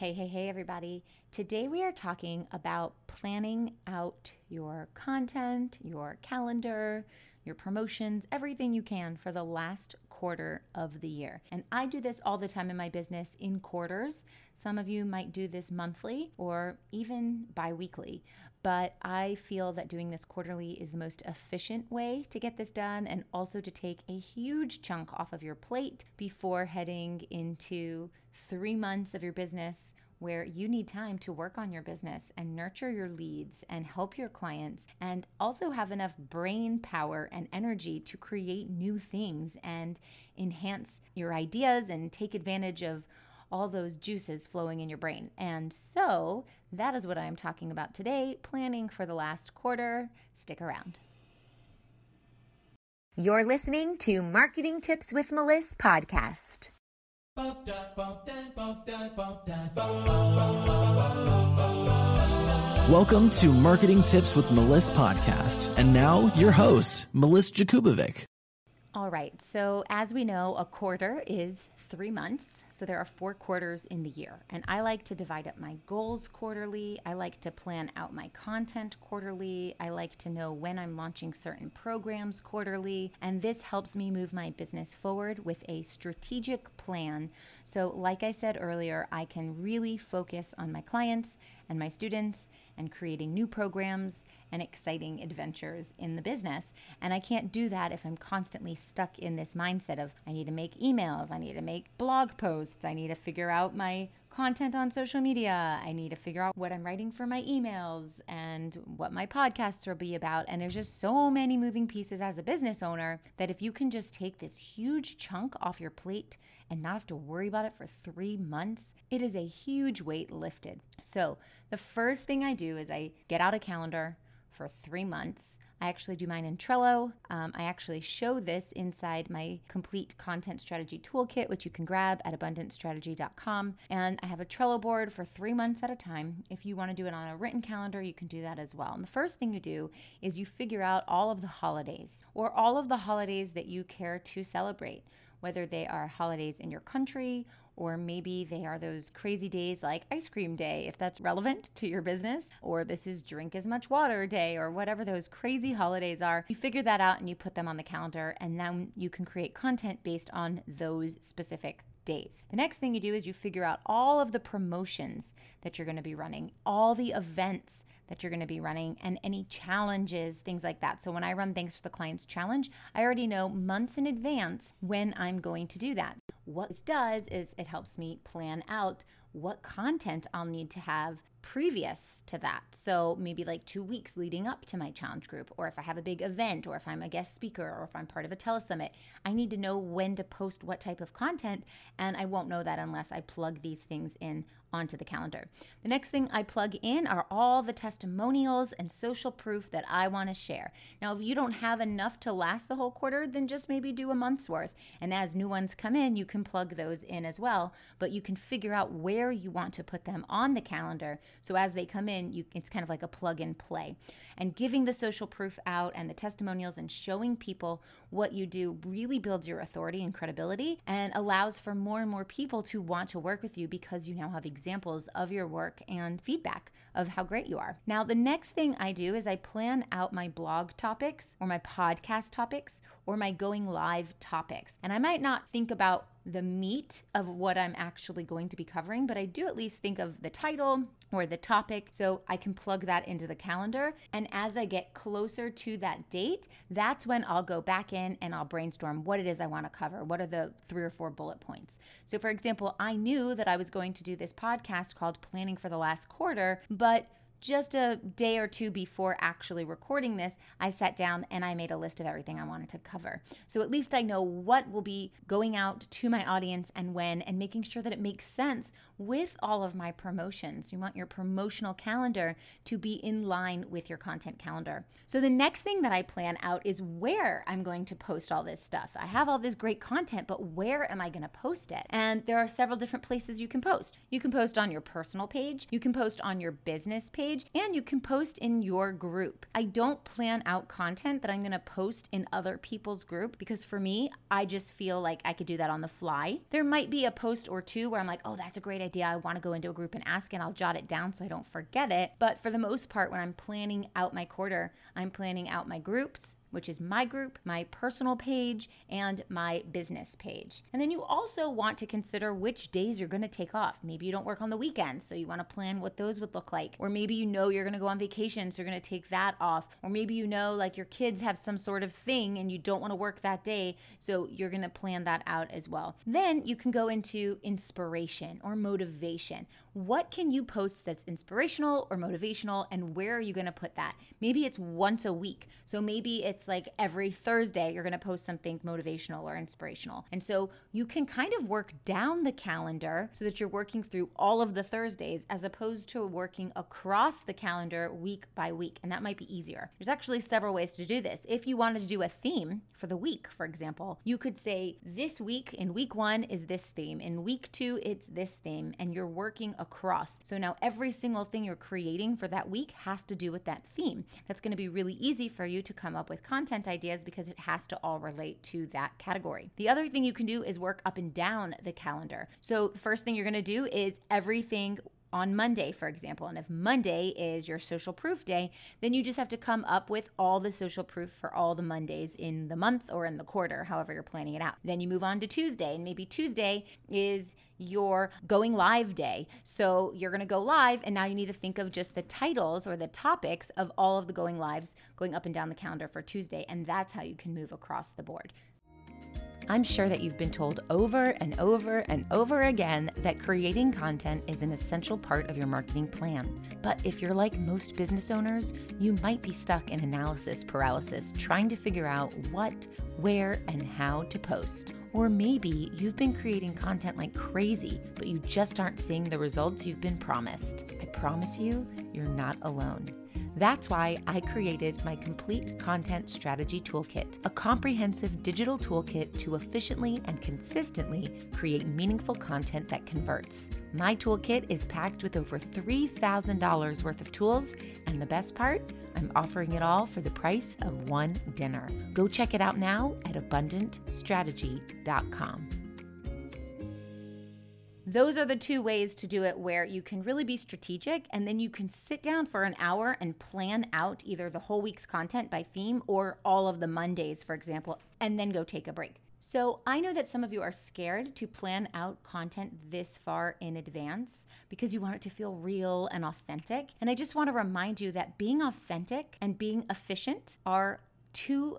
Hey, hey, hey, everybody. Today we are talking about planning out your content, your calendar, your promotions, everything you can for the last quarter of the year. And I do this all the time in my business in quarters. Some of you might do this monthly or even bi weekly. But I feel that doing this quarterly is the most efficient way to get this done and also to take a huge chunk off of your plate before heading into three months of your business where you need time to work on your business and nurture your leads and help your clients and also have enough brain power and energy to create new things and enhance your ideas and take advantage of all those juices flowing in your brain. And so that is what I am talking about today planning for the last quarter. Stick around. You're listening to Marketing Tips with Melissa podcast. Welcome to Marketing Tips with Melissa podcast. And now your host, Melissa Jakubovic. All right. So, as we know, a quarter is three months. So there are four quarters in the year. And I like to divide up my goals quarterly. I like to plan out my content quarterly. I like to know when I'm launching certain programs quarterly. And this helps me move my business forward with a strategic plan. So, like I said earlier, I can really focus on my clients and my students and creating new programs and exciting adventures in the business. And I can't do that if I'm constantly stuck in this mindset of I need to make emails, I need to make blog posts, I need to figure out my content on social media. I need to figure out what I'm writing for my emails and what my podcasts will be about. And there's just so many moving pieces as a business owner that if you can just take this huge chunk off your plate and not have to worry about it for three months, it is a huge weight lifted. So, the first thing I do is I get out a calendar for three months. I actually do mine in Trello. Um, I actually show this inside my complete content strategy toolkit, which you can grab at abundantstrategy.com. And I have a Trello board for three months at a time. If you want to do it on a written calendar, you can do that as well. And the first thing you do is you figure out all of the holidays or all of the holidays that you care to celebrate, whether they are holidays in your country or maybe they are those crazy days like ice cream day, if that's relevant to your business, or this is drink as much water day, or whatever those crazy holidays are. You figure that out and you put them on the calendar, and then you can create content based on those specific days. The next thing you do is you figure out all of the promotions that you're going to be running, all the events that you're going to be running and any challenges, things like that. So when I run Thanks for the Clients Challenge, I already know months in advance when I'm going to do that. What this does is it helps me plan out what content I'll need to have previous to that. So maybe like two weeks leading up to my challenge group, or if I have a big event, or if I'm a guest speaker, or if I'm part of a telesummit, I need to know when to post what type of content. And I won't know that unless I plug these things in onto the calendar. The next thing I plug in are all the testimonials and social proof that I want to share. Now, if you don't have enough to last the whole quarter, then just maybe do a month's worth. And as new ones come in, you can plug those in as well, but you can figure out where you want to put them on the calendar so as they come in, you, it's kind of like a plug and play. And giving the social proof out and the testimonials and showing people what you do really builds your authority and credibility and allows for more and more people to want to work with you because you now have examples of your work and feedback of how great you are. Now, the next thing I do is I plan out my blog topics or my podcast topics or my going live topics. And I might not think about the meat of what I'm actually going to be covering, but I do at least think of the title or the topic so I can plug that into the calendar. And as I get closer to that date, that's when I'll go back in and I'll brainstorm what it is I want to cover. What are the three or four bullet points? So, for example, I knew that I was going to do this podcast called Planning for the Last Quarter, but just a day or two before actually recording this, I sat down and I made a list of everything I wanted to cover. So at least I know what will be going out to my audience and when, and making sure that it makes sense with all of my promotions. You want your promotional calendar to be in line with your content calendar. So the next thing that I plan out is where I'm going to post all this stuff. I have all this great content, but where am I going to post it? And there are several different places you can post. You can post on your personal page, you can post on your business page page and you can post in your group. I don't plan out content that I'm going to post in other people's group because for me, I just feel like I could do that on the fly. There might be a post or two where I'm like, oh, that's a great idea, I want to go into a group and ask and I'll jot it down so I don't forget it. But for the most part, when I'm planning out my quarter, I'm planning out my groups, which is my group, my personal page, and my business page. And then you also want to consider which days you're going to take off. Maybe you don't work on the weekend, so you want to plan what those would look like. Or maybe you know you're going to go on vacation, so you're going to take that off. Or maybe you know like your kids have some sort of thing and you don't want to work that day, so you're going to plan that out as well. Then you can go into inspiration or motivation. What can you post that's inspirational or motivational, and where are you going to put that? Maybe it's once a week. So maybe it's like every Thursday you're going to post something motivational or inspirational. And so you can kind of work down the calendar so that you're working through all of the Thursdays as opposed to working across the calendar week by week. And that might be easier. There's actually several ways to do this. If you wanted to do a theme for the week, for example, you could say this week in week one is this theme, in week two, it's this theme, and you're working across. So now every single thing you're creating for that week has to do with that theme. That's going to be really easy for you to come up with content ideas because it has to all relate to that category. The other thing you can do is work up and down the calendar. So, the first thing you're going to do is everything on Monday, for example. And if Monday is your social proof day, then you just have to come up with all the social proof for all the Mondays in the month or in the quarter, however you're planning it out. Then you move on to Tuesday, and maybe Tuesday is your going live day. So you're going to go live, and now you need to think of just the titles or the topics of all of the going lives going up and down the calendar for Tuesday. And that's how you can move across the board. I'm sure that you've been told over and over and over again that creating content is an essential part of your marketing plan. But if you're like most business owners, you might be stuck in analysis paralysis trying to figure out what, where, and how to post. Or maybe you've been creating content like crazy, but you just aren't seeing the results you've been promised. I promise you, you're not alone. That's why I created my complete content strategy toolkit, a comprehensive digital toolkit to efficiently and consistently create meaningful content that converts. My toolkit is packed with over $3,000 worth of tools, and the best part, I'm offering it all for the price of one dinner. Go check it out now at abundantstrategy.com. Those are the two ways to do it where you can really be strategic and then you can sit down for an hour and plan out either the whole week's content by theme or all of the Mondays, for example, and then go take a break. So, I know that some of you are scared to plan out content this far in advance because you want it to feel real and authentic. And I just want to remind you that being authentic and being efficient are two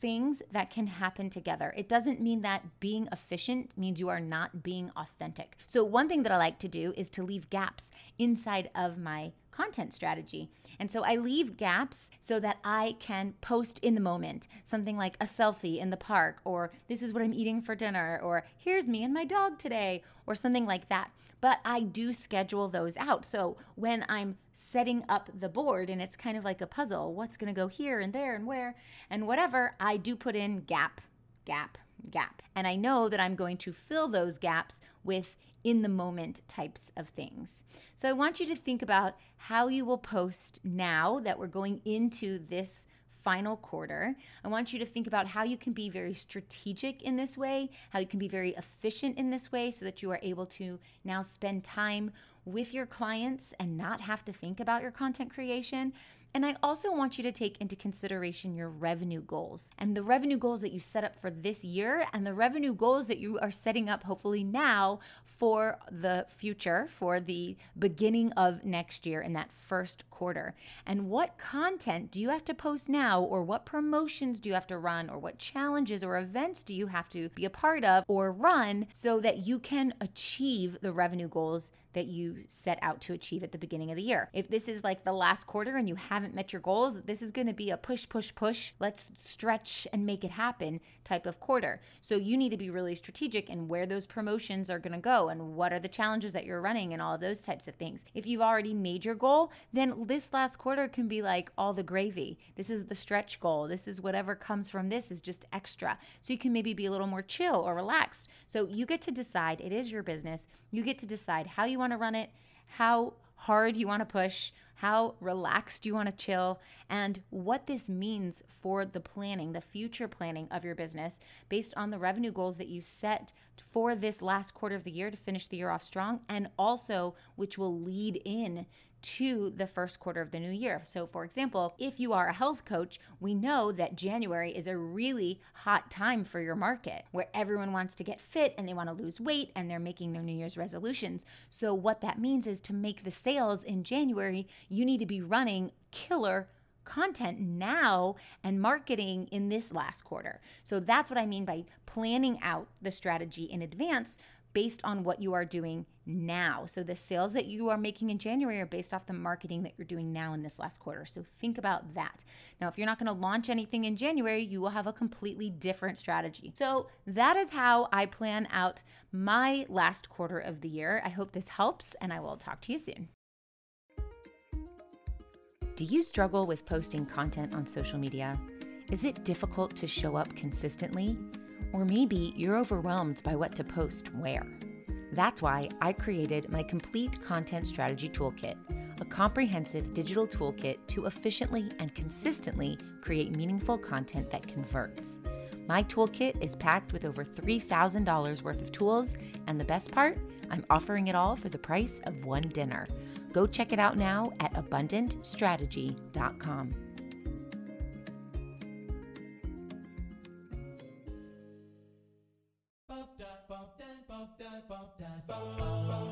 things that can happen together. It doesn't mean that being efficient means you are not being authentic. So, one thing that I like to do is to leave gaps inside of my content strategy. And so I leave gaps so that I can post in the moment something like a selfie in the park, or this is what I'm eating for dinner, or here's me and my dog today, or something like that. But I do schedule those out. So when I'm setting up the board and it's kind of like a puzzle, what's going to go here and there and where and whatever, I do put in gap, gap, gap. And I know that I'm going to fill those gaps with in the moment types of things. So I want you to think about how you will post now that we're going into this final quarter. I want you to think about how you can be very strategic in this way, how you can be very efficient in this way so that you are able to now spend time with your clients and not have to think about your content creation and I also want you to take into consideration your revenue goals and the revenue goals that you set up for this year and the revenue goals that you are setting up hopefully now for the future, for the beginning of next year in that first quarter. And what content do you have to post now, or what promotions do you have to run, or what challenges or events do you have to be a part of or run so that you can achieve the revenue goals that you set out to achieve at the beginning of the year. If this is like the last quarter and you haven't met your goals, this is going to be a push, push, push, let's stretch and make it happen type of quarter. So you need to be really strategic in where those promotions are going to go and what are the challenges that you're running and all of those types of things. If you've already made your goal, then this last quarter can be like all the gravy. This is the stretch goal. This is whatever comes from this is just extra. So you can maybe be a little more chill or relaxed. So you get to decide, it is your business. You get to decide how you want to run it, how hard you want to push, how relaxed you want to chill, and what this means for the planning, the future planning of your business based on the revenue goals that you set for this last quarter of the year to finish the year off strong, and also which will lead in to the first quarter of the new year. So, for example, if you are a health coach, we know that January is a really hot time for your market where everyone wants to get fit and they want to lose weight and they're making their New Year's resolutions. So, what that means is to make the sales in January, you need to be running killer content now and marketing in this last quarter. So that's what I mean by planning out the strategy in advance based on what you are doing now. So the sales that you are making in January are based off the marketing that you're doing now in this last quarter. So think about that. Now, if you're not going to launch anything in January, you will have a completely different strategy. So that is how I plan out my last quarter of the year. I hope this helps and I will talk to you soon. Do you struggle with posting content on social media? Is it difficult to show up consistently? Or maybe you're overwhelmed by what to post where. That's why I created my complete content strategy toolkit, a comprehensive digital toolkit to efficiently and consistently create meaningful content that converts. My toolkit is packed with over $3,000 worth of tools, and the best part, I'm offering it all for the price of one dinner. Go check it out now at abundantstrategy.com.